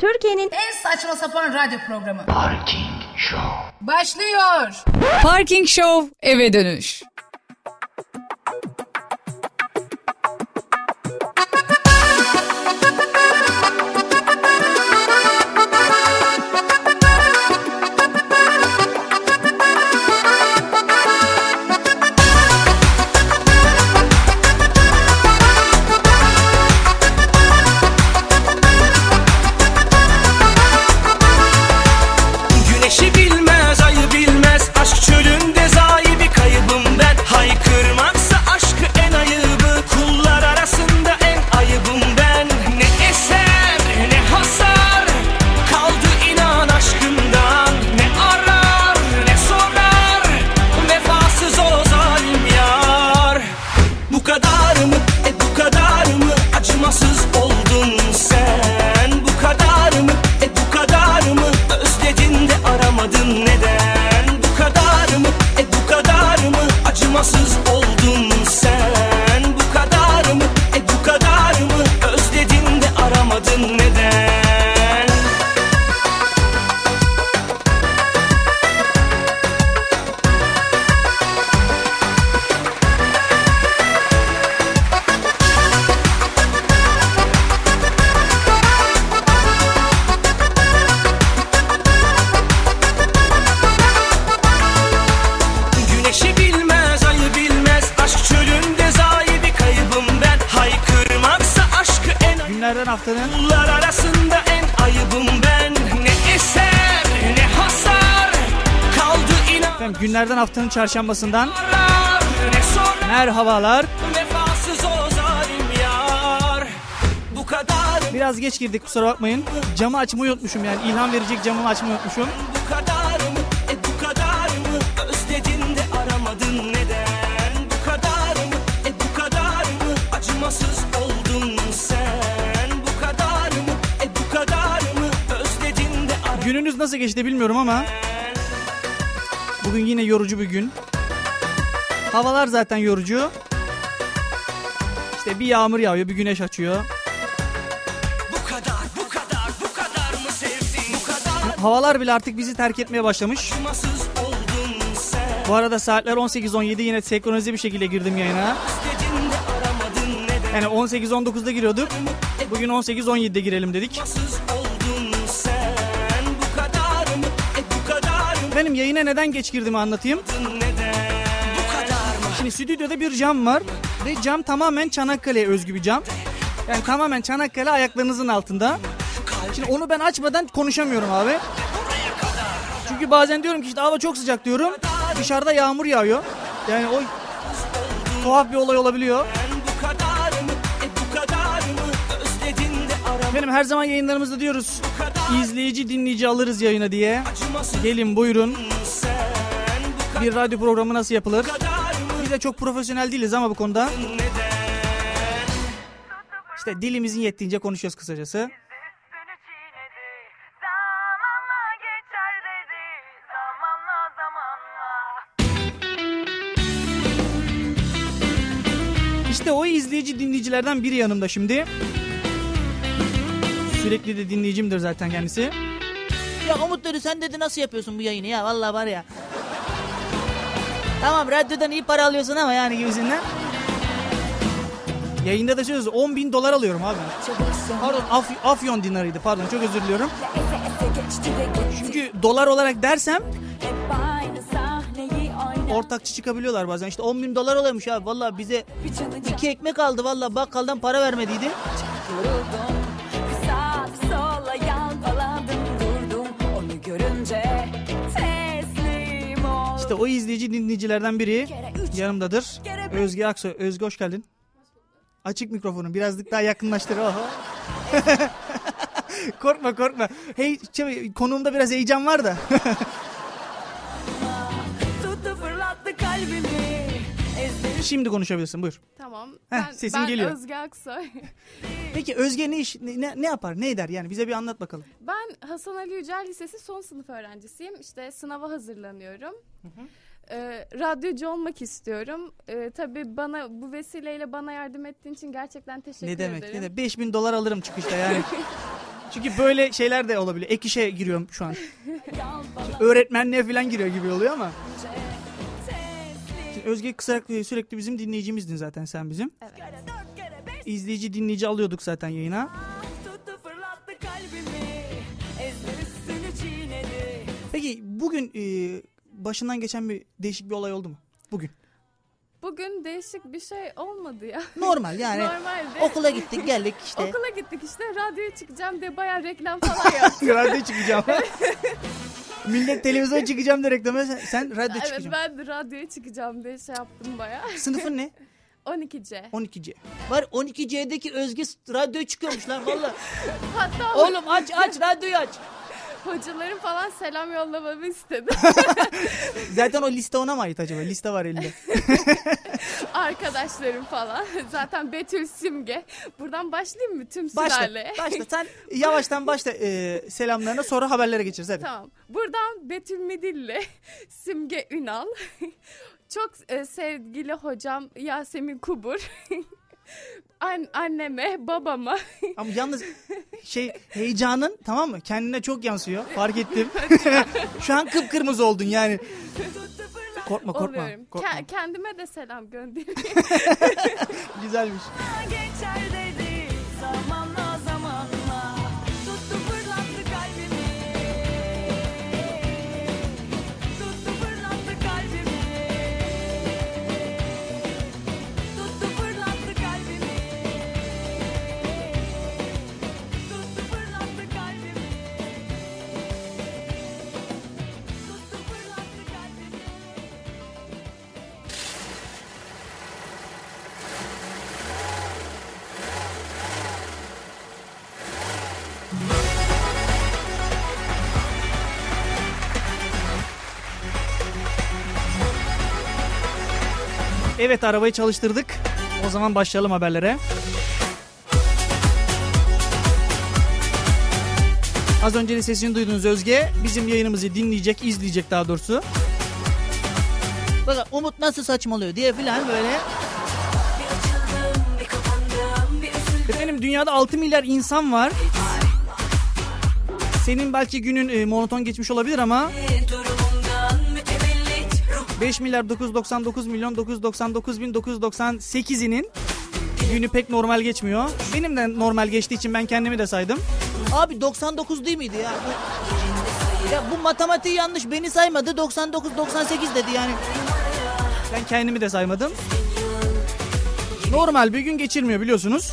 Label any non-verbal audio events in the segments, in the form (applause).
Türkiye'nin En saçma sapan radyo programı. Parking Show. Başlıyor. Parking Show eve dönüş. Günlerden haftanın çarşambasından merhabalar. Biraz geç girdik kusura bakmayın. Camı açmayı unutmuşum yani ilham verecek camımı açmayı unutmuşum. Gününüz nasıl geçti bilmiyorum ama bugün yine yorucu bir gün. Havalar zaten yorucu. İşte bir yağmur yağıyor, bir güneş açıyor. Bu kadar, bu kadar, bu kadar mı sevdin? Bu kadar Havalar bile artık bizi terk etmeye başlamış. Bu arada saatler 18-17 yine senkronize bir şekilde girdim yayına. Yani 18-19'da giriyorduk. Bugün 18-17'de girelim dedik. Acımasız Benim yayına neden geç girdiğimi anlatayım. Şimdi stüdyoda bir cam var ve cam tamamen Çanakkale'ye özgü bir cam. Yani tamamen Çanakkale ayaklarınızın altında. Şimdi onu ben açmadan konuşamıyorum abi. Çünkü bazen diyorum ki işte hava çok sıcak diyorum. Dışarıda yağmur yağıyor. Yani o tuhaf bir olay olabiliyor. Benim her zaman yayınlarımızda diyoruz. İzleyici dinleyici alırız yayına diye. Gelin buyurun. Bir radyo programı nasıl yapılır? Biz de çok profesyonel değiliz ama bu konuda. İşte dilimizin yettiğince konuşuyoruz kısacası. İşte o izleyici dinleyicilerden biri yanımda şimdi. Sürekli de dinleyicimdir zaten kendisi. Ya Umut dedi sen dedi nasıl yapıyorsun bu yayını ya vallahi var ya. Tamam radyodan iyi para alıyorsun ama yani gibisinden. Yayında da söylüyoruz 10 bin dolar alıyorum abi. Pardon Af- Afyon dinarıydı pardon çok özür diliyorum. Çünkü dolar olarak dersem ortakçı çıkabiliyorlar bazen. İşte 10 bin dolar oluyormuş abi. Valla bize iki ekmek aldı valla bakkaldan para vermediydi. İşte o izleyici dinleyicilerden biri yanımdadır. Özge Aksoy. Özge hoş geldin. Açık mikrofonu birazcık daha yakınlaştır. (laughs) Korkma korkma. Hey şey, konuğumda biraz heyecan var da. Şimdi konuşabilirsin buyur. Tamam. Heh, ben, sesin ben geliyor. Özge Aksoy. Peki Özge ne iş ne- ne yapar ne eder yani bize bir anlat bakalım. Ben Hasan Ali Yücel Lisesi son sınıf öğrencisiyim. İşte sınava hazırlanıyorum. Ee, radyocu olmak istiyorum. Ee, tabii bana bu vesileyle bana yardım ettiğin için gerçekten teşekkür ne demek ederim. ne demek 5000 dolar alırım çıkışta yani. (laughs) Çünkü böyle şeyler de olabiliyor. Ek işe giriyorum şu an. Öğretmenliğe falan giriyor gibi oluyor ama. Şimdi Özge Kısarak sürekli bizim dinleyicimizdin zaten sen bizim. Evet. İzleyici dinleyici alıyorduk zaten yayına. tuttu fırlattı kalbimi Ezdi üstünü çiğnedi Peki bugün e, başından geçen bir değişik bir olay oldu mu? Bugün. Bugün değişik bir şey olmadı ya. Normal yani. Normalde Okula gittik geldik işte. okula gittik işte radyoya çıkacağım diye bayağı reklam (laughs) falan yaptım. radyo çıkacağım. (laughs) Millet televizyona çıkacağım direkt ama sen, sen radyo evet çıkacaksın. ben de radyoya çıkacağım diye şey yaptım bayağı. Sınıfın ne? (laughs) 12C. 12C. Var 12C'deki Özge radyoya çıkıyormuş lan valla. Hatta Oğlum aç aç radyoyu aç. Hocalarım falan selam yollamamı istedi. (laughs) Zaten o liste ona mı ait acaba? Liste var elinde. (laughs) Arkadaşlarım falan. (laughs) Zaten Betül Simge. Buradan başlayayım mı tüm Başla. sülale? Başla. Sen yavaştan başla e, selamlarına sonra haberlere geçeriz hadi. Tamam. Buradan Betül Midilli, Simge Ünal, çok e, sevgili hocam Yasemin Kubur, an- anneme, babama, Ama yalnız şey heyecanın tamam mı? Kendine çok yansıyor. Fark ettim. (laughs) Şu an kıpkırmızı oldun yani. Korkma korkma. oluyorum. korkma. Ke- kendime de selam gönderiyorum. (laughs) Güzelmiş. Geçer Evet arabayı çalıştırdık. O zaman başlayalım haberlere. Az önce de sesini duydunuz Özge. Bizim yayınımızı dinleyecek, izleyecek daha doğrusu. Bakın Umut nasıl saçmalıyor diye filan böyle. Efendim dünyada 6 milyar insan var. Senin belki günün e, monoton geçmiş olabilir ama 5 milyar 999 milyon 999 bin 998'inin günü pek normal geçmiyor. Benim de normal geçtiği için ben kendimi de saydım. Abi 99 değil miydi ya? Bu, ya bu matematiği yanlış beni saymadı 99 98 dedi yani. Ben kendimi de saymadım. Normal bir gün geçirmiyor biliyorsunuz.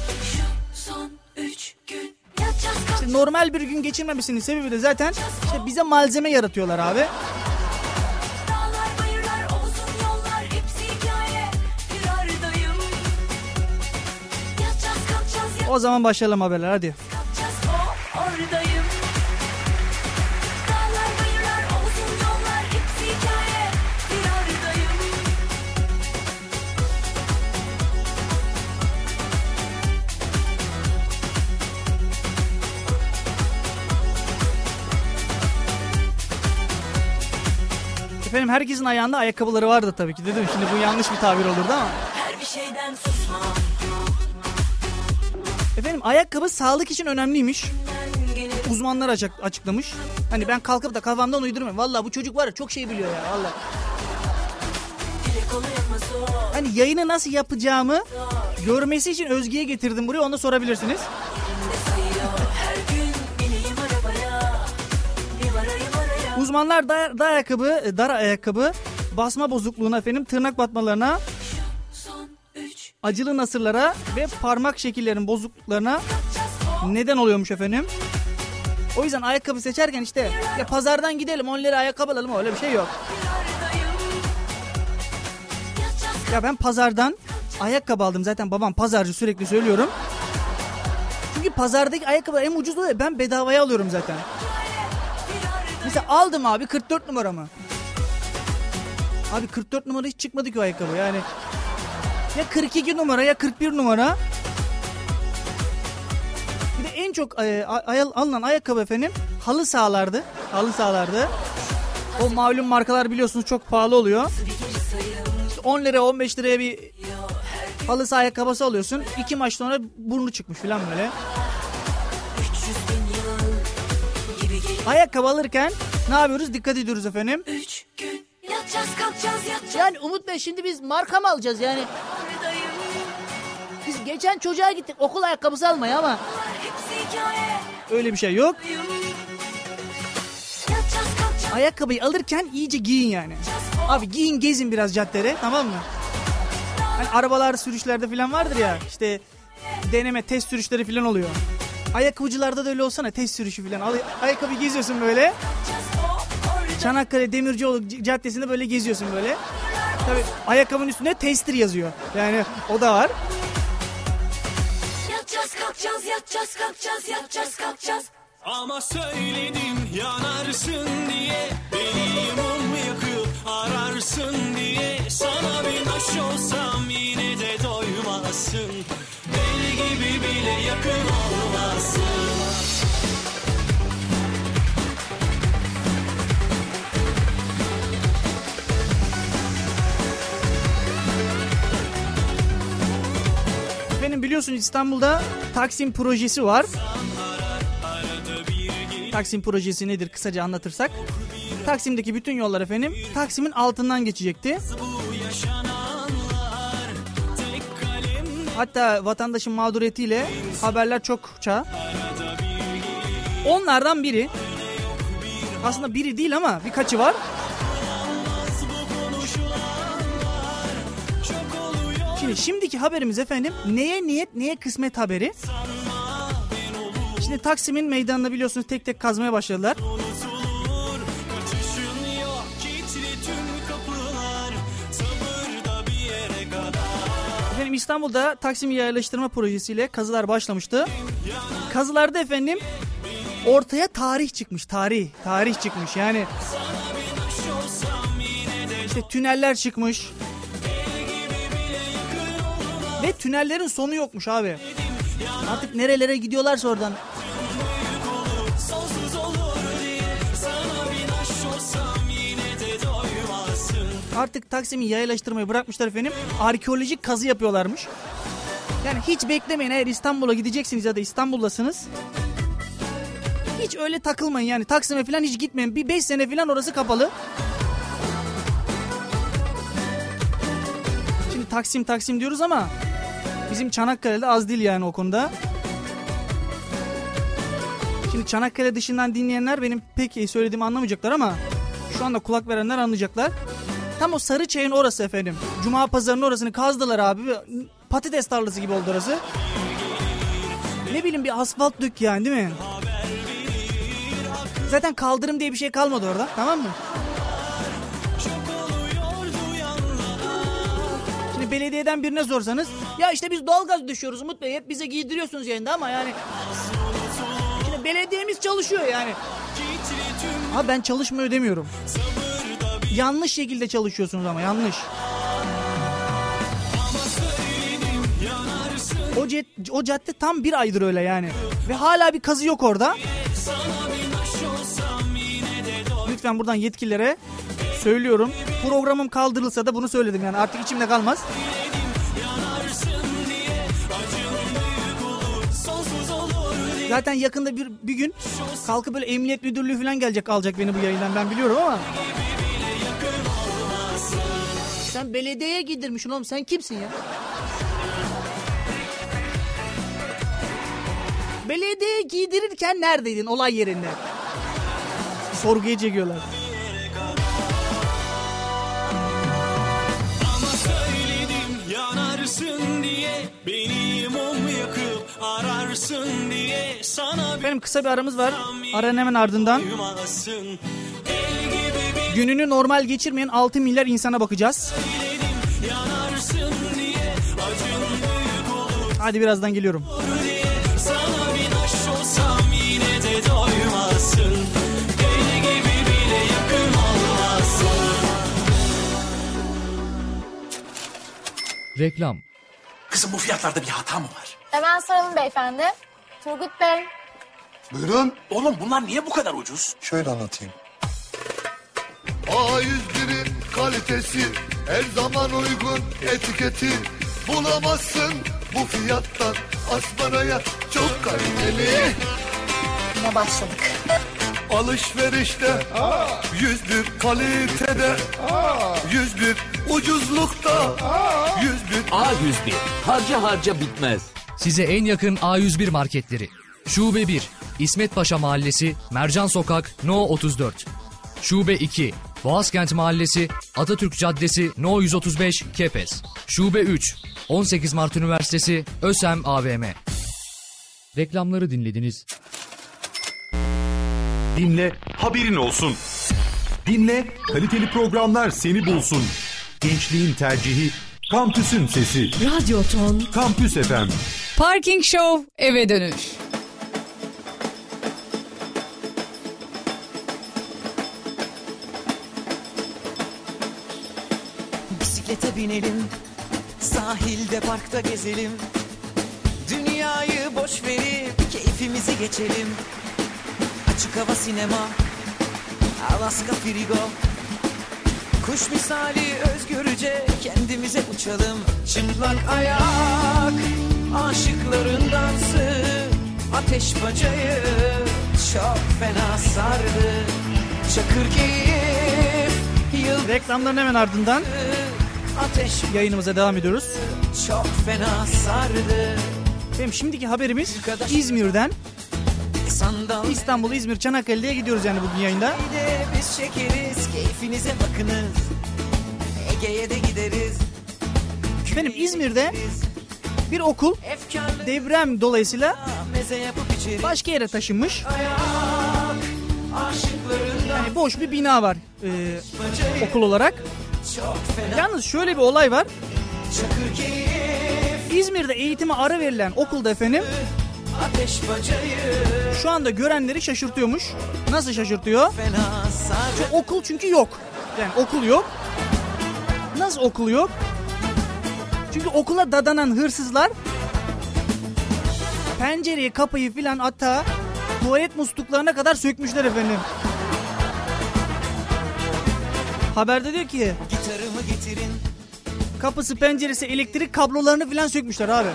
İşte normal bir gün geçirmemesinin sebebi de zaten işte bize malzeme yaratıyorlar abi. O zaman başlayalım haberler hadi. Efendim herkesin ayağında ayakkabıları vardı tabii ki dedim. Şimdi bu yanlış bir tabir olurdu ama. Her bir şeyden susma ayakkabı sağlık için önemliymiş. Uzmanlar açık, açıklamış. Hani ben kalkıp da kafamdan uydurmuyorum. Valla bu çocuk var ya çok şey biliyor ya valla. Hani yayını nasıl yapacağımı görmesi için Özge'ye getirdim buraya onu sorabilirsiniz. Uzmanlar dar, dar ayakkabı, dar ayakkabı basma bozukluğuna efendim tırnak batmalarına, acılı nasırlara ve parmak şekillerinin bozukluklarına neden oluyormuş efendim. O yüzden ayakkabı seçerken işte ya pazardan gidelim 10 lira ayakkabı alalım öyle bir şey yok. Ya ben pazardan ayakkabı aldım zaten babam pazarcı sürekli söylüyorum. Çünkü pazardaki ayakkabı en ucuz oluyor. Ben bedavaya alıyorum zaten. Mesela aldım abi 44 numaramı. Abi 44 numara hiç çıkmadı ki o ayakkabı yani. Ya 42 numara ya 41 numara. Bir de en çok e, ay- alınan ayakkabı efendim halı sahalardı. Halı sahalardı. O malum markalar biliyorsunuz çok pahalı oluyor. İşte 10 liraya 15 liraya bir halı saha ayakkabısı alıyorsun. İki maç sonra burnu çıkmış falan böyle. 300 bin yıl Ayakkabı alırken ne yapıyoruz? Dikkat ediyoruz efendim. Üç gün yatacağız kalkacağız yatacağız Yani Umut Bey şimdi biz marka mı alacağız yani? Biz geçen çocuğa gittik okul ayakkabısı almaya ama Öyle bir şey yok. Ayakkabıyı alırken iyice giyin yani. Abi giyin gezin biraz caddede tamam mı? Hani arabalar sürüşlerde falan vardır ya işte deneme test sürüşleri falan oluyor. Ayakkabıcılarda da öyle olsana test sürüşü falan. Al, ayakkabı geziyorsun böyle. Çanakkale Demircioğlu Caddesi'nde böyle geziyorsun böyle. Tabii ayakkabının üstünde tester yazıyor. Yani o da var. Yatacağız kalkacağız yatacağız kalkacağız. Ama söyledim yanarsın diye Beni mum yakıp ararsın diye. Sana bir taş olsam yine de doymazsın. Deli gibi bile yakın olmazsın Efendim biliyorsunuz İstanbul'da Taksim projesi var. Taksim projesi nedir kısaca anlatırsak? Taksim'deki bütün yollar efendim Taksim'in altından geçecekti. Hatta vatandaşın mağduriyetiyle haberler çokça. Onlardan biri aslında biri değil ama birkaçı var. Şimdi şimdiki haberimiz efendim neye niyet neye kısmet haberi. Şimdi Taksim'in meydanını biliyorsunuz tek tek kazmaya başladılar. Efendim İstanbul'da Taksim yerleştirme projesiyle kazılar başlamıştı. Kazılarda efendim ortaya tarih çıkmış. Tarih. Tarih çıkmış yani. İşte tüneller çıkmış. Ve tünellerin sonu yokmuş abi. Artık nerelere gidiyorlarsa oradan. Artık Taksim'i yayalaştırmayı bırakmışlar efendim. Arkeolojik kazı yapıyorlarmış. Yani hiç beklemeyin eğer İstanbul'a gideceksiniz ya da İstanbul'dasınız. Hiç öyle takılmayın yani Taksim'e falan hiç gitmeyin. Bir 5 sene falan orası kapalı. Şimdi Taksim Taksim diyoruz ama bizim Çanakkale'de az değil yani o konuda. Şimdi Çanakkale dışından dinleyenler benim pek söylediğimi anlamayacaklar ama şu anda kulak verenler anlayacaklar. Tam o Sarıçay'ın orası efendim. Cuma pazarının orasını kazdılar abi. Patates tarlası gibi oldu orası. Ne bileyim bir asfalt dök yani değil mi? Zaten kaldırım diye bir şey kalmadı orada tamam mı? Şimdi belediyeden birine sorsanız ya işte biz doğalgaz düşüyoruz Umut Bey hep bize giydiriyorsunuz yayında ama yani Şimdi belediyemiz çalışıyor yani. Abi ben çalışmıyor demiyorum. Yanlış şekilde çalışıyorsunuz ama yanlış. O, ced- o cadde tam bir aydır öyle yani. Ve hala bir kazı yok orada. Lütfen buradan yetkililere söylüyorum. Programım kaldırılsa da bunu söyledim yani artık içimde kalmaz. Zaten yakında bir, bir gün kalkıp böyle emniyet müdürlüğü falan gelecek alacak beni bu yayından ben biliyorum ama. Sen belediyeye giydirmişsin oğlum sen kimsin ya? Belediyeye giydirirken neredeydin olay yerinde? Sorguya çekiyorlar. Efendim kısa bir aramız var. Aranın hemen ardından gününü normal geçirmeyen 6 milyar insana bakacağız. Hadi birazdan geliyorum. Sana bir taş olsam yine de doymazsın Deli gibi bile yakın olmazsın Reklam Kızım bu fiyatlarda bir hata mı var? Hemen soralım beyefendi. Turgut Bey. Buyurun. Oğlum bunlar niye bu kadar ucuz? Şöyle anlatayım. A101'in kalitesi her zaman uygun etiketi bulamazsın bu fiyattan asmaraya çok kaliteli. Yine başladık. alışverişte Yüz bir kalitede Yüz bir ucuzlukta Yüz bir A101 harca harca bitmez. Size en yakın A101 marketleri. Şube 1, İsmet Paşa Mahallesi, Mercan Sokak, No 34. Şube 2, Boğazkent Mahallesi, Atatürk Caddesi, No 135, Kepez. Şube 3, 18 Mart Üniversitesi, ÖSEM AVM. Reklamları dinlediniz. Dinle, haberin olsun. Dinle, kaliteli programlar seni bulsun. Gençliğin tercihi, kampüsün sesi. Radyo Ton. Kampüs FM. Parking Show eve dönüş. Bisiklete binelim, sahilde parkta gezelim. Dünyayı boş verip keyfimizi geçelim. Açık hava sinema, Alaska frigo. Kuş misali özgürce kendimize uçalım. Çıplak ayak, aşıkların dansı. Ateş bacayı çok fena sardı. Çakır keyif, yıldız Reklamların hemen ardından ateş yayınımıza devam ediyoruz. çok fena sardı. Benim şimdiki haberimiz İzmir'den Sandal İstanbul, İzmir, Çanakkale'ye gidiyoruz yani bugün yayında. biz çekeriz keyfinize bakınız. Ege'ye de gideriz. Benim İzmir'de bir okul deprem dolayısıyla başka yere taşınmış. Yani boş bir bina var e, okul olarak. Yalnız şöyle bir olay var. İzmir'de eğitime ara verilen okulda efendim şu anda görenleri şaşırtıyormuş. Nasıl şaşırtıyor? sardı. Okul çünkü yok. Yani okul yok. Nasıl okul yok? Çünkü okula dadanan hırsızlar pencereyi, kapıyı filan hatta tuvalet musluklarına kadar sökmüşler efendim. Haberde diyor ki Gitarımı getirin. kapısı, penceresi, elektrik kablolarını filan sökmüşler abi.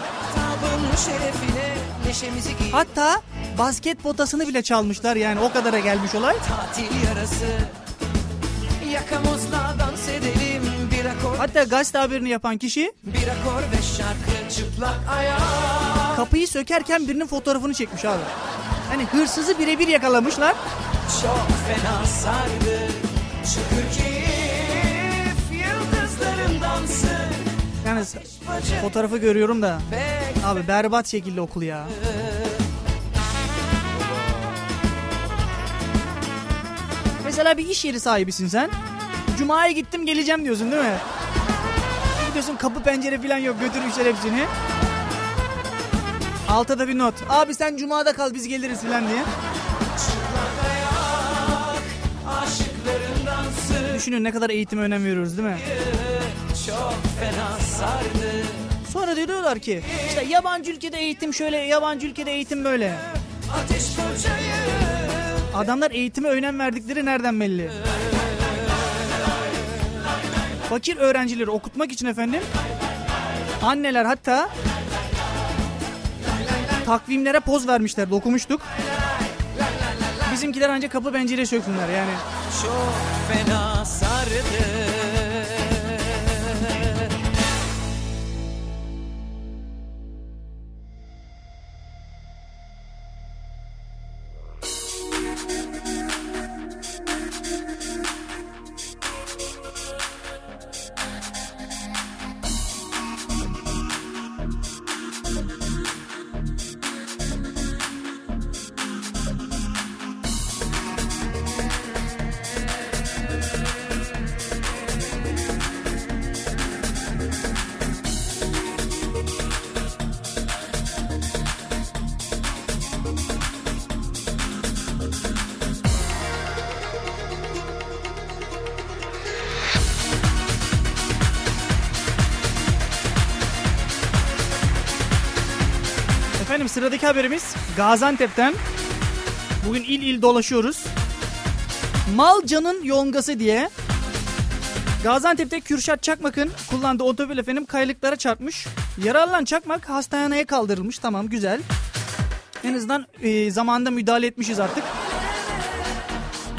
Şerefine. Hatta basket potasını bile çalmışlar yani o kadara gelmiş olay. Tatil yarası. Yakamozla dans edelim. Hatta gazete haberini yapan kişi bir akor ve şarkı çıplak ayak. kapıyı sökerken birinin fotoğrafını çekmiş abi. Hani hırsızı birebir yakalamışlar. Çok fena sardı. Şükür keyif yıldızların dansı. Fotoğrafı görüyorum da. Abi berbat şekilde okul ya. Mesela bir iş yeri sahibisin sen. Cuma'ya gittim geleceğim diyorsun değil mi? Gidiyorsun kapı pencere falan yok götürmüşler hepsini. Altta da bir not. Abi sen Cuma'da kal biz geliriz falan diye. Düşünün ne kadar eğitime önem veriyoruz değil mi? Çok fena sardı. Sonra diyorlar ki işte yabancı ülkede eğitim şöyle yabancı ülkede eğitim böyle. Adamlar eğitime önem verdikleri nereden belli? Fakir öğrencileri okutmak için efendim anneler hatta takvimlere poz vermişler okumuştuk. Bizimkiler ancak kapı pencere söksünler yani. Çok fena sardı. Efendim sıradaki haberimiz Gaziantep'ten. Bugün il il dolaşıyoruz. Malcanın yongası diye. Gaziantep'te Kürşat Çakmak'ın kullandığı otomobil efendim kayalıklara çarpmış. Yaralanan Çakmak hastaneye kaldırılmış. Tamam güzel. En azından e, zamanında müdahale etmişiz artık.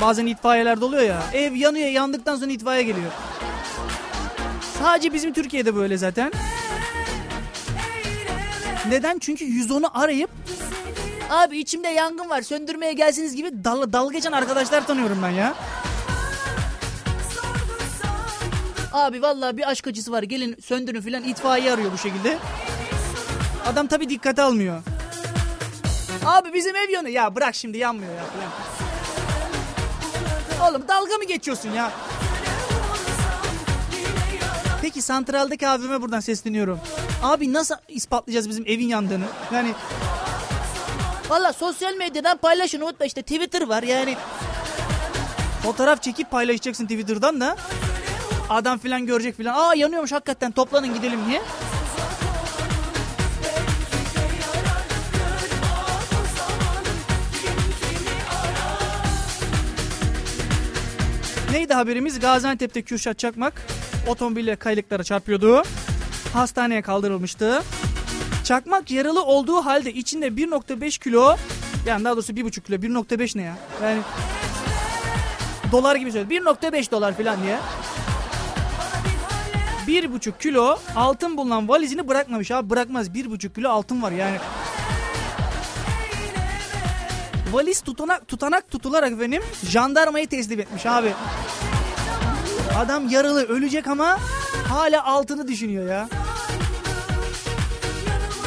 Bazen itfaiyelerde oluyor ya. Ev yanıyor yandıktan sonra itfaiye geliyor. Sadece bizim Türkiye'de böyle zaten. Neden? Çünkü 110'u arayıp abi içimde yangın var söndürmeye gelsiniz gibi dal, dalga geçen arkadaşlar tanıyorum ben ya. Abi vallahi bir aşk acısı var gelin söndürün filan itfaiye arıyor bu şekilde. Adam tabi dikkate almıyor. Abi bizim ev yanıyor. Ya bırak şimdi yanmıyor ya. Oğlum dalga mı geçiyorsun ya? Peki santraldeki abime buradan sesleniyorum. Abi nasıl ispatlayacağız bizim evin yandığını? Yani Valla sosyal medyadan paylaşın unutma işte Twitter var yani. Fotoğraf çekip paylaşacaksın Twitter'dan da. Adam filan görecek filan. Aa yanıyormuş hakikaten toplanın gidelim diye. Neydi haberimiz? Gaziantep'te Kürşat Çakmak otomobille kaylıklara çarpıyordu. Hastaneye kaldırılmıştı. Çakmak yaralı olduğu halde içinde 1.5 kilo yani daha doğrusu 1.5 kilo 1.5 ne ya? Yani dolar gibi söyledi. 1.5 dolar falan diye. 1.5 kilo altın bulunan valizini bırakmamış abi bırakmaz 1.5 kilo altın var yani. Valiz tutanak, tutanak tutularak efendim jandarmayı teslim etmiş abi. Adam yaralı ölecek ama hala altını düşünüyor ya.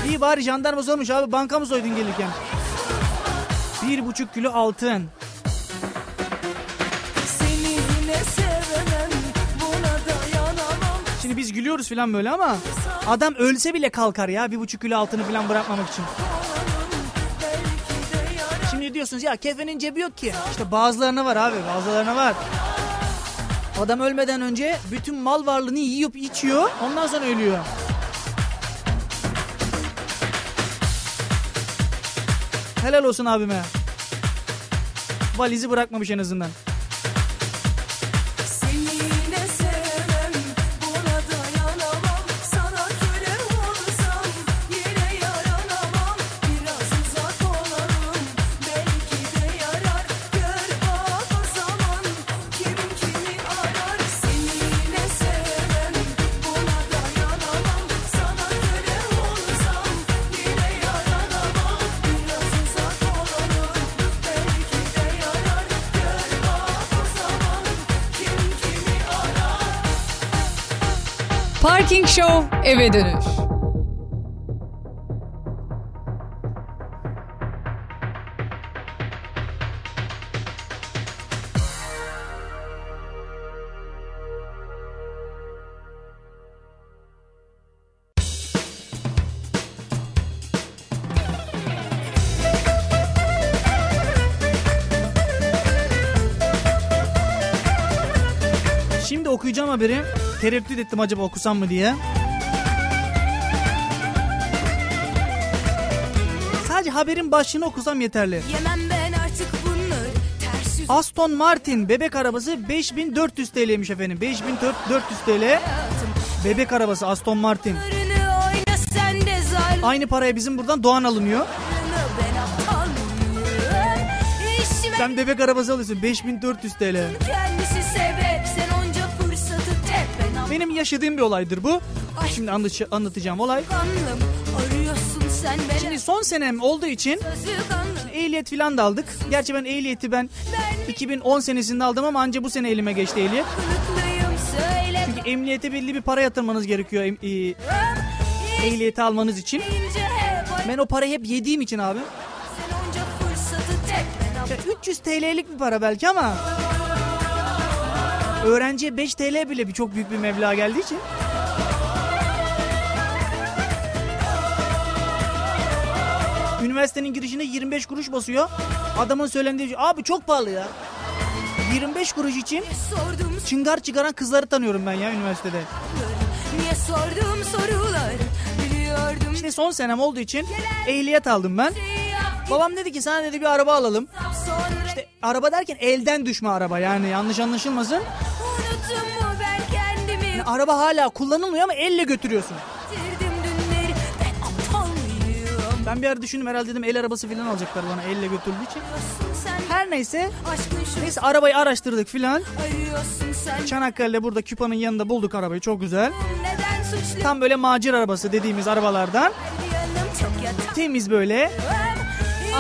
İyi bari jandarma sormuş abi banka mı soydun gelirken? Bir buçuk kilo altın. Şimdi biz gülüyoruz falan böyle ama adam ölse bile kalkar ya bir buçuk kilo altını falan bırakmamak için. Şimdi diyorsunuz ya kefenin cebi yok ki. İşte bazılarına var abi bazılarına var. Adam ölmeden önce bütün mal varlığını yiyip içiyor ondan sonra ölüyor. Helal olsun abime. Valizi bırakmamış en azından. Parking Show eve dönüş. Tereddüt ettim acaba okusam mı diye. Sadece haberin başlığını okusam yeterli. Aston Martin bebek arabası 5400 TL'ymiş efendim. 5400 TL. Bebek arabası Aston Martin. Aynı paraya bizim buradan Doğan alınıyor. Sen bebek arabası alıyorsun 5400 TL. kendisi sebep Benim yaşadığım bir olaydır bu. Şimdi anlat- anlatacağım olay. Şimdi son senem olduğu için kanlı ehliyet falan da aldık. Gerçi ben ehliyeti ben 2010 senesinde aldım ama anca bu sene elime geçti ehliyet. Çünkü emniyete belli bir para yatırmanız gerekiyor em- e, ehliyeti almanız için. Ay Ben o parayı hep yediğim için abi. Ya 300 TL'lik bir para belki ama öğrenciye 5 TL bile bir çok büyük bir meblağ geldiği için. Üniversitenin girişinde 25 kuruş basıyor. Adamın söylendiği şey, abi çok pahalı ya. 25 kuruş için çıngar çıkaran kızları tanıyorum ben ya üniversitede. niye sordum sorular biliyordum İşte son senem olduğu için ehliyet aldım ben. Babam dedi ki sana dedi bir araba alalım. İşte araba derken elden düşme araba yani yanlış anlaşılmasın. Araba hala kullanılmıyor ama elle götürüyorsun. Ben bir ara düşündüm herhalde dedim el arabası falan alacaklar bana elle götürdüğü için. Her neyse. Neyse arabayı araştırdık filan. Çanakkale'de burada Küpa'nın yanında bulduk arabayı çok güzel. Tam böyle macir arabası dediğimiz arabalardan. Temiz böyle.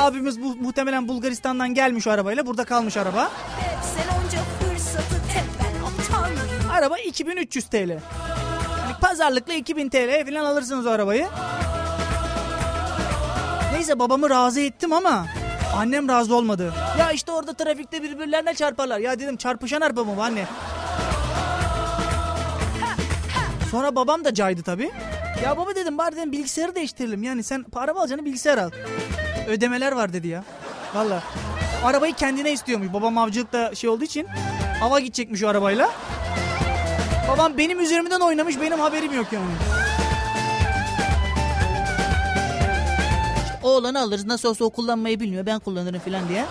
Abimiz bu, muhtemelen Bulgaristan'dan gelmiş o arabayla. Burada kalmış araba. Araba 2300 TL. Yani pazarlıkla 2000 TL falan alırsınız o arabayı. Neyse babamı razı ettim ama annem razı olmadı. Ya işte orada trafikte birbirlerine çarparlar. Ya dedim çarpışan araba mı anne? Sonra babam da caydı tabii. Ya baba dedim bari dedim bilgisayarı değiştirelim. Yani sen para mı alacaksın bilgisayar al. Ödemeler var dedi ya. Valla. Arabayı kendine istiyormuş. Babam avcılıkta şey olduğu için. Hava gidecekmiş o arabayla. Babam benim üzerimden oynamış benim haberim yok yani. Oğlanı alırız nasıl olsa o kullanmayı bilmiyor ben kullanırım falan diye.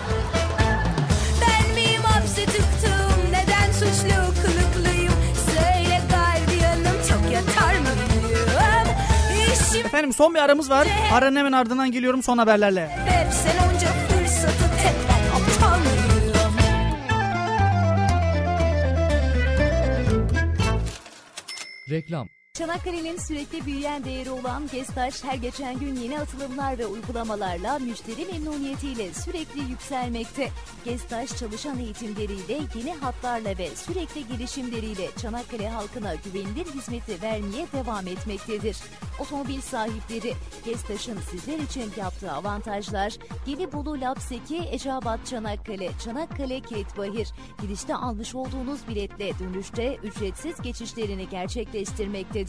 Ben miyim hapse tıktım? Neden suçlu kılıklıyım? Söyle gardiyanım çok yatar mıyım? İşim Efendim son bir aramız var. Aranın hemen ardından geliyorum son haberlerle. hep sen onca Reklam. Çanakkale'nin sürekli büyüyen değeri olan Gestaş her geçen gün yeni atılımlar ve uygulamalarla müşteri memnuniyetiyle sürekli yükselmekte. Gestaş çalışan eğitimleriyle, yeni hatlarla ve sürekli gelişimleriyle Çanakkale halkına güvenilir hizmeti vermeye devam etmektedir. Otomobil sahipleri Gestaş'ın sizler için yaptığı avantajlar Gelibolu Lapseki, Eceabat Çanakkale, Çanakkale Kilitbahir. Girişte almış olduğunuz biletle dönüşte ücretsiz geçişlerini gerçekleştirmektedir.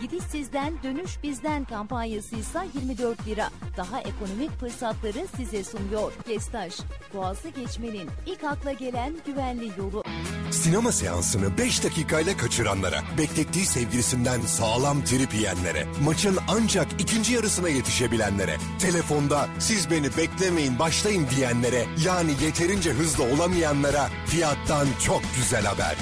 Gidiş sizden, dönüş bizden kampanyası ise 24 lira. Daha ekonomik fırsatları size sunuyor. Gestaş, Boğazı geçmenin ilk akla gelen güvenli yolu. Sinema seansını 5 dakikayla kaçıranlara, beklettiği sevgilisinden sağlam trip yiyenlere, maçın ancak ikinci yarısına yetişebilenlere, telefonda siz beni beklemeyin başlayın diyenlere, yani yeterince hızlı olamayanlara fiyattan çok güzel haber.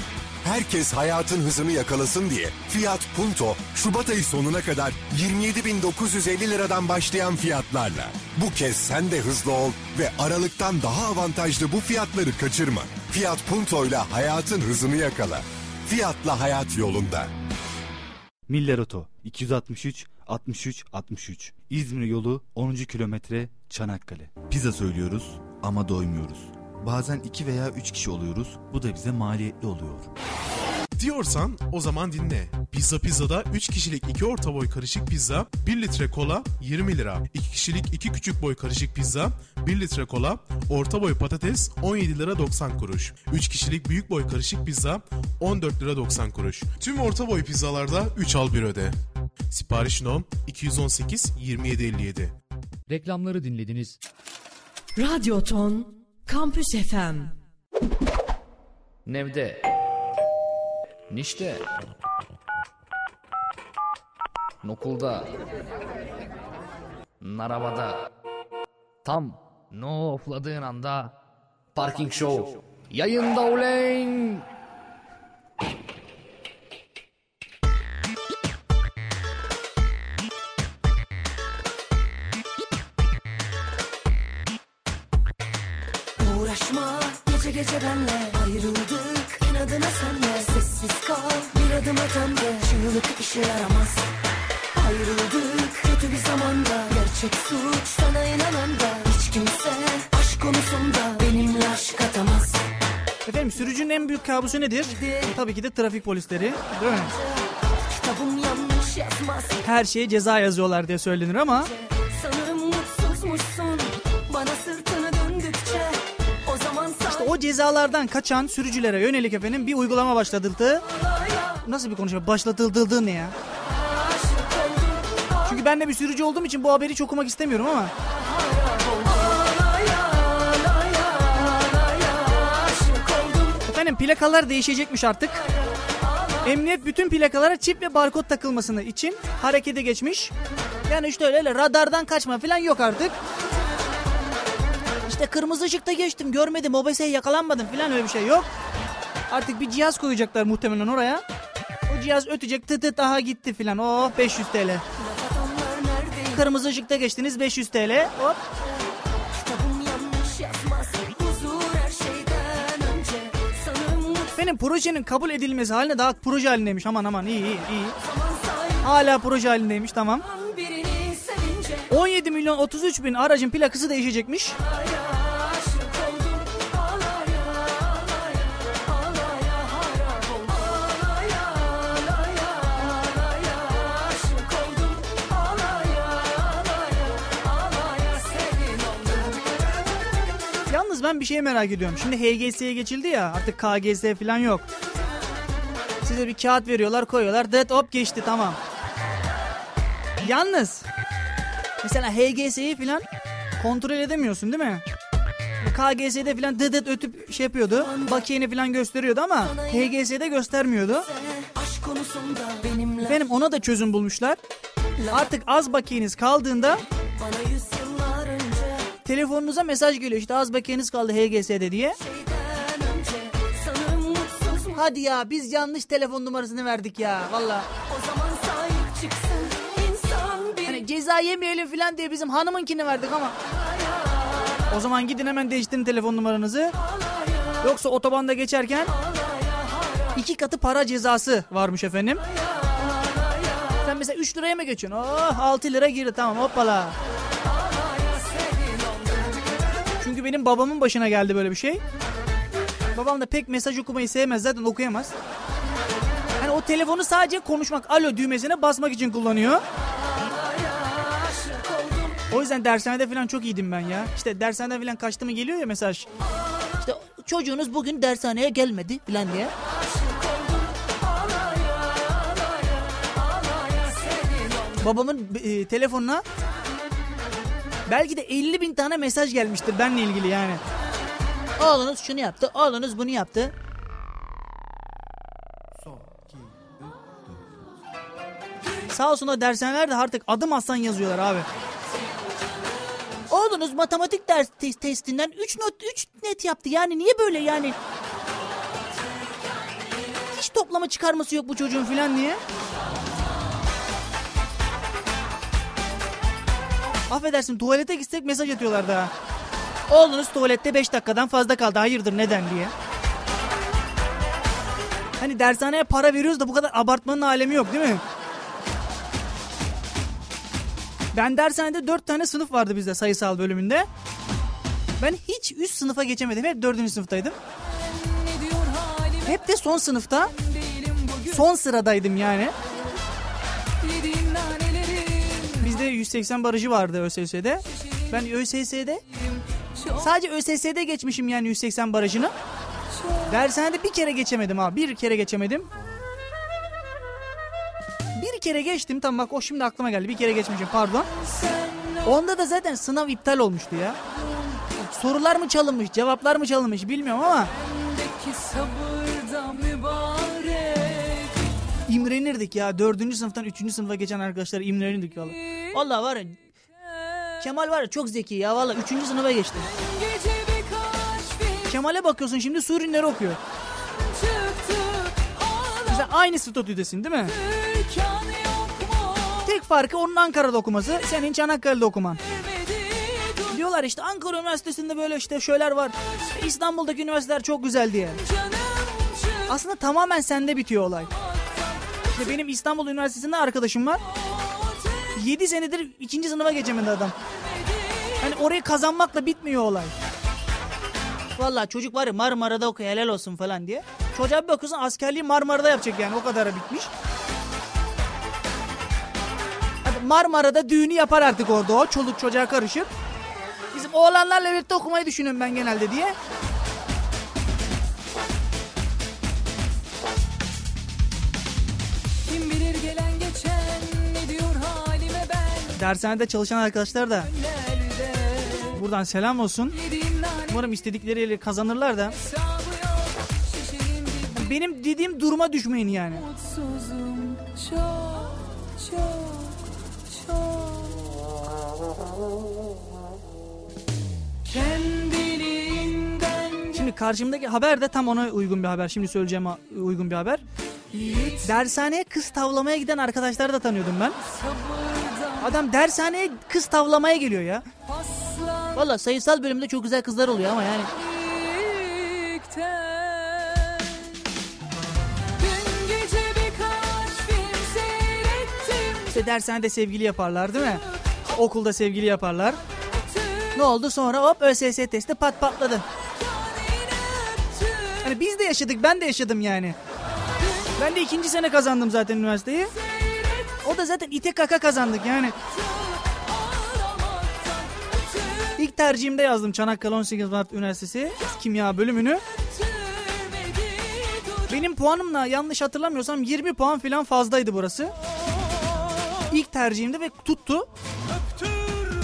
Herkes hayatın hızını yakalasın diye Fiat Punto Şubat ayı sonuna kadar 27.950 liradan başlayan fiyatlarla. Bu kez sen de hızlı ol ve aralıktan daha avantajlı bu fiyatları kaçırma. Fiat Punto ile hayatın hızını yakala. Fiyatla hayat yolunda. Miller Oto 263 63 63 İzmir yolu 10. kilometre Çanakkale. Pizza söylüyoruz ama doymuyoruz. Bazen 2 veya 3 kişi oluyoruz. Bu da bize maliyetli oluyor. Diyorsan o zaman dinle. Pizza Pizza'da 3 kişilik 2 orta boy karışık pizza, 1 litre kola 20 lira. 2 kişilik 2 küçük boy karışık pizza, 1 litre kola, orta boy patates 17 lira 90 kuruş. 3 kişilik büyük boy karışık pizza 14 lira 90 kuruş. Tüm orta boy pizzalarda 3 al 1 öde. Sipariş nom 218 2757. Reklamları dinlediniz. Radyo Ton Kampüs FM Nevde. Nişte. Nokulda. Narabada. Tam no ofladığın anda Parking Show yayında uleyn. Kabusu nedir? Tabii ki de trafik polisleri. Değil mi? Her şeye ceza yazıyorlar diye söylenir ama işte o cezalardan kaçan sürücülere yönelik efendim bir uygulama başlatıldı. Nasıl bir konuşma? Başlatıldı ne ya? Çünkü ben de bir sürücü olduğum için bu haberi çok okumak istemiyorum ama. Efendim plakalar değişecekmiş artık. Emniyet bütün plakalara çip ve barkod takılmasını için harekete geçmiş. Yani işte öyle, öyle radardan kaçma falan yok artık. İşte kırmızı ışıkta geçtim görmedim OBS'ye yakalanmadım falan öyle bir şey yok. Artık bir cihaz koyacaklar muhtemelen oraya. O cihaz ötecek tıt tıt aha gitti filan. Oh 500 TL. Kırmızı ışıkta geçtiniz 500 TL. Hop. Benim projenin kabul edilmesi haline daha proje halindeymiş. Aman aman iyi iyi iyi. Hala proje halindeymiş tamam. birini sevince 17 milyon 33 bin aracın plakası değişecekmiş. Yalnız ben bir şey merak ediyorum. Şimdi HGS'ye geçildi ya artık KGS falan yok. Size bir kağıt veriyorlar koyuyorlar. Dead hop geçti tamam. Yalnız mesela HGS'yi falan kontrol edemiyorsun değil mi? KGS'de falan dıdıt ötüp şey yapıyordu. Bakiyeni falan gösteriyordu ama HGS'de göstermiyordu. Benim ona da çözüm bulmuşlar. Artık az bakiyeniz kaldığında telefonunuza mesaj geliyor işte az bakiyeniz kaldı HGS'de diye. Hadi ya biz yanlış telefon numarasını verdik ya valla. Hani ceza yemeyelim falan diye bizim hanımınkini verdik ama. O zaman gidin hemen değiştirin telefon numaranızı. Yoksa otobanda geçerken iki katı para cezası varmış efendim. Sen mesela 3 liraya mı geçiyorsun? Oh 6 lira girdi tamam hoppala. Benim babamın başına geldi böyle bir şey. Babam da pek mesaj okumayı sevmez zaten okuyamaz. Hani o telefonu sadece konuşmak alo düğmesine basmak için kullanıyor. O yüzden dershanede falan çok iyiydim ben ya. İşte dershanede falan kaçtı mı geliyor ya mesaj. İşte çocuğunuz bugün dershaneye gelmedi falan diye. Babamın e, telefonuna belki de 50 bin tane mesaj gelmiştir benle ilgili yani. Oğlunuz şunu yaptı, oğlunuz bunu yaptı. Sağ olsun o dershanelerde artık adım aslan yazıyorlar abi. Oğlunuz matematik ders te- testinden 3 not 3 net yaptı. Yani niye böyle yani? Hiç toplama çıkarması yok bu çocuğun filan diye. Affedersin tuvalete gitsek mesaj atıyorlar daha. Oğlunuz tuvalette 5 dakikadan fazla kaldı. Hayırdır neden diye. Hani dershaneye para veriyoruz da bu kadar abartmanın alemi yok değil mi? Ben dershanede 4 tane sınıf vardı bizde sayısal bölümünde. Ben hiç üst sınıfa geçemedim. Hep 4. sınıftaydım. Hep de son sınıfta. Son sıradaydım yani. 180 barajı vardı ÖSS'de. Ben ÖSS'de sadece ÖSS'de geçmişim yani 180 barajını. Dershanede bir kere geçemedim abi. Bir kere geçemedim. Bir kere geçtim tamam bak o şimdi aklıma geldi. Bir kere geçmişim pardon. Onda da zaten sınav iptal olmuştu ya. Sorular mı çalınmış, cevaplar mı çalınmış bilmiyorum ama imrenirdik ya. Dördüncü sınıftan üçüncü sınıfa geçen arkadaşlar imrenirdik valla. Valla var ya Kemal var ya çok zeki ya valla. Üçüncü sınıfa geçti. Kemal'e bakıyorsun şimdi Surinleri okuyor. Mesela aynı statüdesin değil mi? Tek farkı onun Ankara'da okuması, senin Çanakkale'de okuman. Diyorlar işte Ankara Üniversitesi'nde böyle işte şeyler var. İstanbul'daki üniversiteler çok güzel diye. Aslında tamamen sende bitiyor olay. İşte benim İstanbul Üniversitesi'nde arkadaşım var. 7 senedir ikinci sınıfa geçemedi adam. Hani orayı kazanmakla bitmiyor olay. Vallahi çocuk var ya Marmara'da okuyor helal olsun falan diye. Çocuğa bir bakıyorsun askerliği Marmara'da yapacak yani o kadara bitmiş. Marmara'da düğünü yapar artık orada o çoluk çocuğa karışıp. Bizim oğlanlarla birlikte okumayı düşünüyorum ben genelde diye. Dershanede çalışan arkadaşlar da buradan selam olsun. Umarım istedikleriyle kazanırlar da. Benim dediğim duruma düşmeyin yani. Şimdi karşımdaki haber de tam ona uygun bir haber. Şimdi söyleyeceğim uygun bir haber. Dershaneye kız tavlamaya giden arkadaşları da tanıyordum ben. Adam dershaneye kız tavlamaya geliyor ya. Valla sayısal bölümde çok güzel kızlar oluyor ama yani. İşte dershanede sevgili yaparlar değil mi? Okulda sevgili yaparlar. Ne oldu sonra hop ÖSS testi pat patladı. Hani biz de yaşadık ben de yaşadım yani. Ben de ikinci sene kazandım zaten üniversiteyi. O da zaten ite kaka kazandık yani. İlk tercihimde yazdım Çanakkale 18 Mart Üniversitesi kimya bölümünü. Benim puanımla yanlış hatırlamıyorsam 20 puan falan fazlaydı burası. İlk tercihimde ve tuttu.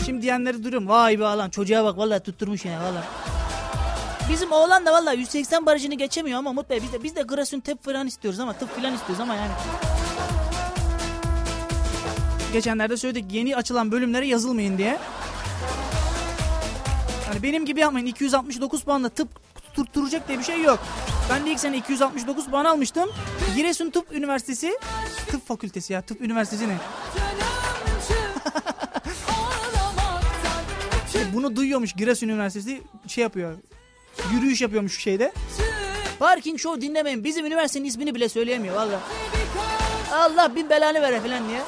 Şimdi diyenleri duruyorum. Vay be lan çocuğa bak vallahi tutturmuş ya vallahi. Bizim oğlan da vallahi 180 barajını geçemiyor ama Umut Bey biz de, biz de Grasun tıp falan istiyoruz ama tıp falan istiyoruz ama yani. Geçenlerde söyledik yeni açılan bölümlere yazılmayın diye. Hani benim gibi yapmayın 269 puanla tıp tutturacak diye bir şey yok. Ben de ilk sene 269 puan almıştım. Giresun Tıp Üniversitesi Tıp Fakültesi ya tıp üniversitesi ne? İşte (laughs) bunu duyuyormuş Giresun Üniversitesi şey yapıyor. Yürüyüş yapıyormuş şeyde. Parking Show dinlemeyin. Bizim üniversitenin ismini bile söyleyemiyor valla. Allah bin belanı vere falan diye.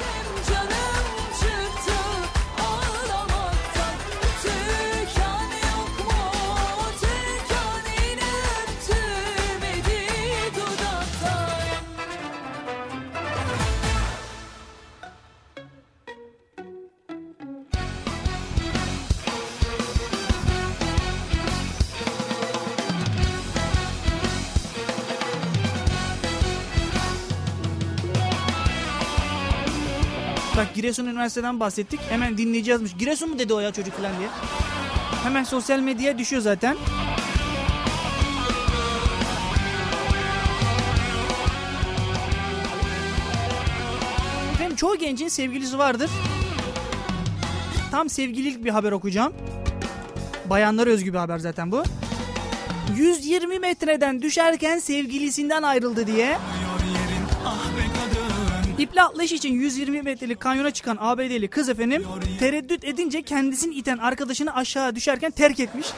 Giresun Üniversitesi'nden bahsettik. Hemen dinleyeceğizmiş. Giresun mu dedi o ya çocuk falan diye. Hemen sosyal medyaya düşüyor zaten. Efendim çoğu gencin sevgilisi vardır. Tam sevgililik bir haber okuyacağım. Bayanlara özgü bir haber zaten bu. 120 metreden düşerken sevgilisinden ayrıldı diye. İple atlayış için 120 metrelik kanyona çıkan ABD'li kız efendim tereddüt edince kendisini iten arkadaşını aşağı düşerken terk etmiş. (laughs)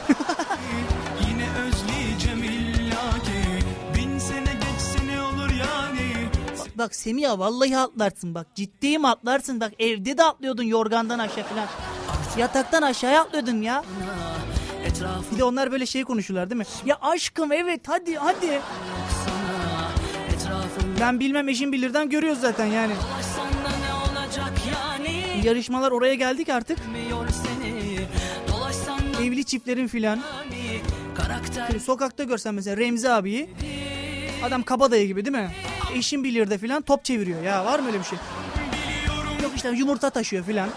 Bak, Semiha vallahi atlarsın bak ciddiyim atlarsın bak evde de atlıyordun yorgandan aşağı falan. Yataktan aşağıya atlıyordun ya. Bir de onlar böyle şey konuşuyorlar değil mi? Ya aşkım evet hadi hadi. Ben bilmem eşim bilirden görüyoruz zaten yani. Yarışmalar oraya geldik artık. Evli çiftlerin filan. sokakta görsen mesela Remzi abiyi. Adam kabadayı gibi değil mi? Eşim bilir de filan top çeviriyor. Ya var mı öyle bir şey? Yok işte yumurta taşıyor filan.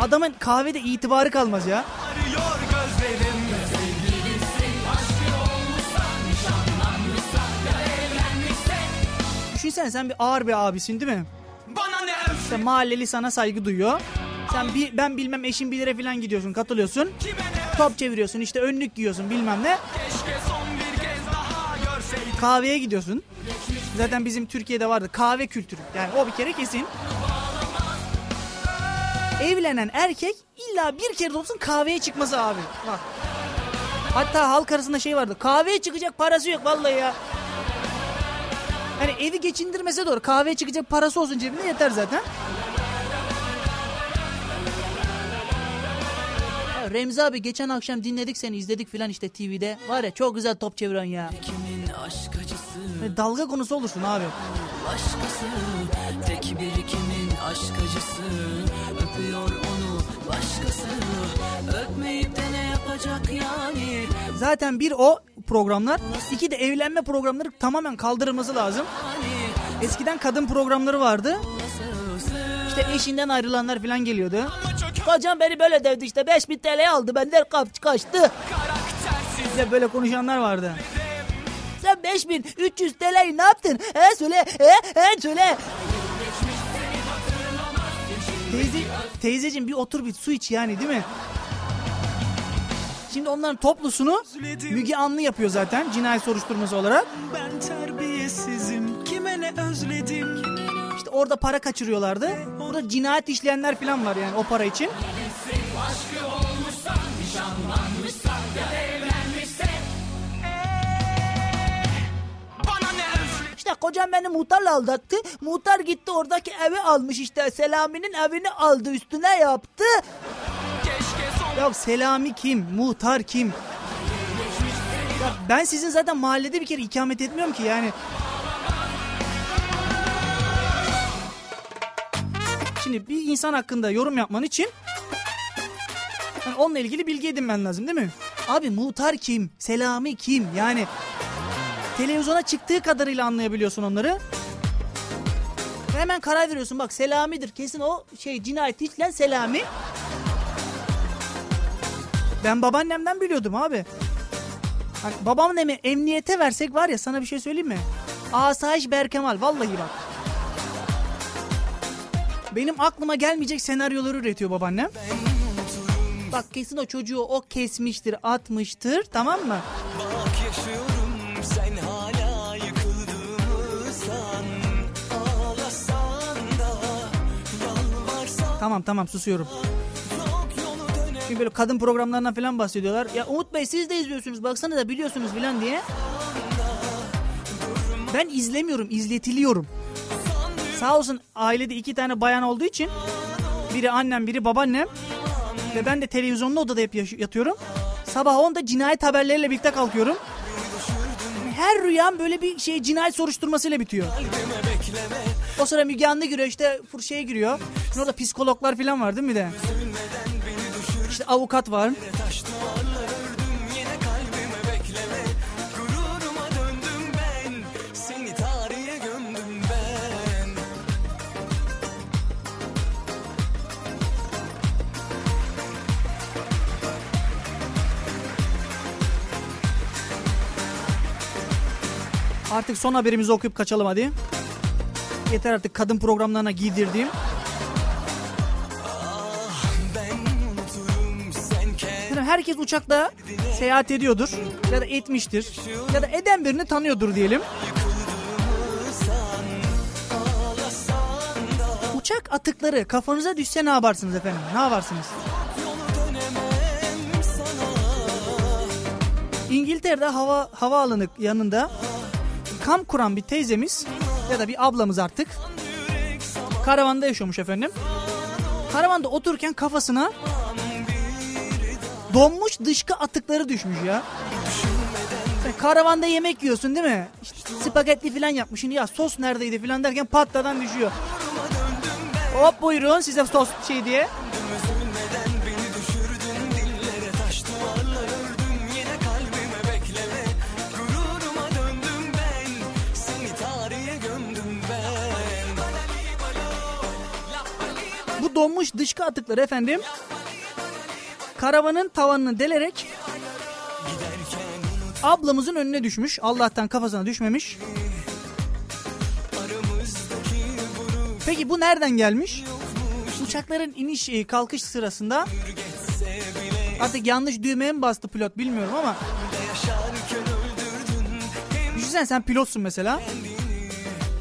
Adamın kahvede itibarı kalmaz ya. Arıyor Düşünsene sen bir ağır bir abisin değil mi? Bana ne İşte mahalleli sana saygı duyuyor. Sen bir, ben bilmem eşin bilire falan gidiyorsun katılıyorsun. Top çeviriyorsun işte önlük giyiyorsun bilmem ne. Kahveye gidiyorsun. Zaten bizim Türkiye'de vardı kahve kültürü. Yani o bir kere kesin. Evlenen erkek illa bir kere de olsun kahveye çıkması abi. Bak. Hatta halk arasında şey vardı. Kahveye çıkacak parası yok vallahi ya. Hani evi geçindirmese doğru kahveye çıkacak parası olsun cebinde yeter zaten. Remzi abi geçen akşam dinledik seni izledik filan işte TV'de. Var ya çok güzel top çeviriyorsun ya. Böyle dalga konusu olursun abi. Başkası Tek bir kimin aşk acısı Öpüyor onu başkası Öpmeyip de ne yapacak yani Zaten bir o programlar, iki de evlenme programları tamamen kaldırılması lazım. Eskiden kadın programları vardı. İşte eşinden ayrılanlar falan geliyordu. Kocam beni böyle dövdü işte 5000 TL aldı benden kap kaçtı. İşte böyle konuşanlar vardı. Sen 5300 TL'yi ne yaptın? He söyle, he, he söyle. Teyze, teyzeciğim bir otur bir su iç yani değil mi? Şimdi onların toplusunu Müge Anlı yapıyor zaten cinayet soruşturması olarak. Ben terbiyesizim Kime ne özledim orada para kaçırıyorlardı. Burada cinayet işleyenler falan var yani o para için. İşte kocam beni muhtarla aldattı. Muhtar gitti oradaki evi almış işte. Selami'nin evini aldı üstüne yaptı. Ya Selami kim? Muhtar kim? Ya ben sizin zaten mahallede bir kere ikamet etmiyorum ki yani. Şimdi bir insan hakkında yorum yapman için yani onunla ilgili bilgi edinmen lazım değil mi? Abi muhtar kim? Selami kim? Yani televizyona çıktığı kadarıyla anlayabiliyorsun onları. Ve hemen karar veriyorsun bak Selami'dir kesin o şey cinayet işleyen Selami. Ben babaannemden biliyordum abi. Hani babamın emniyete versek var ya sana bir şey söyleyeyim mi? Asayiş Berkemal vallahi bak. Benim aklıma gelmeyecek senaryoları üretiyor babaannem. Bak kesin o çocuğu o kesmiştir, atmıştır tamam mı? Bak yaşıyorum sen hala yıkıldığımı san Ağlasan da yalvarsan Tamam tamam susuyorum. Çünkü böyle kadın programlarından falan bahsediyorlar. Ya Umut Bey siz de izliyorsunuz baksana da biliyorsunuz falan diye. Ben izlemiyorum izletiliyorum. Sağ olsun ailede iki tane bayan olduğu için biri annem biri babaannem ve ben de televizyonlu odada hep yatıyorum. Sabah 10'da cinayet haberleriyle birlikte kalkıyorum. Her rüyam böyle bir şey cinayet soruşturmasıyla bitiyor. O sıra Müge Anlı giriyor işte fırşaya giriyor. Şimdi orada psikologlar falan var değil mi de? İşte avukat var. Artık son haberimizi okuyup kaçalım hadi. Yeter artık kadın programlarına giydirdiğim. Herkes uçakta seyahat ediyordur ya da etmiştir ya da eden birini tanıyordur diyelim. Uçak atıkları kafanıza düşse ne yaparsınız efendim? Ne yaparsınız? İngiltere'de hava havaalanı yanında kamp kuran bir teyzemiz ya da bir ablamız artık karavanda yaşıyormuş efendim. Karavanda otururken kafasına donmuş dışkı atıkları düşmüş ya. Sen karavanda yemek yiyorsun değil mi? İşte spagetti falan yapmışsın ya sos neredeydi falan derken patladan düşüyor. Hop buyurun size sos şey diye. Donmuş dışkı atıkları efendim karavanın tavanını delerek ablamızın önüne düşmüş. Allah'tan kafasına düşmemiş. Peki bu nereden gelmiş? Uçakların iniş e, kalkış sırasında artık yanlış düğmeye mi bastı pilot bilmiyorum ama Düşünsene sen pilotsun mesela.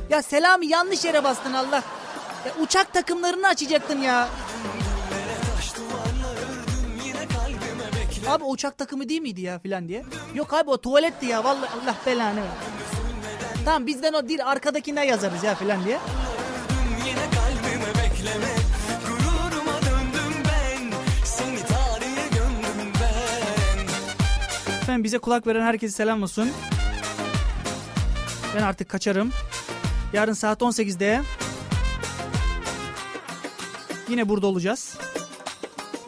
Ya Selami yanlış yere bastın Allah. Ya uçak takımlarını açacaktın ya. Abi uçak takımı değil miydi ya filan diye. Yok abi o tuvaletti ya vallahi Allah belanı ver. Tamam bizden o değil arkadakinden yazarız ya filan diye. Efendim bize kulak veren herkese selam olsun. Ben artık kaçarım. Yarın saat 18'de yine burada olacağız.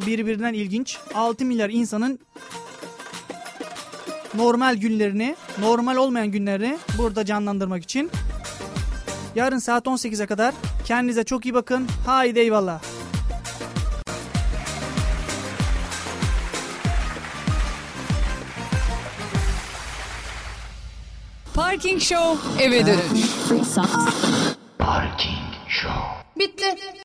Birbirinden ilginç 6 milyar insanın normal günlerini, normal olmayan günlerini burada canlandırmak için. Yarın saat 18'e kadar kendinize çok iyi bakın. Haydi eyvallah. Parking Show eve dönüş.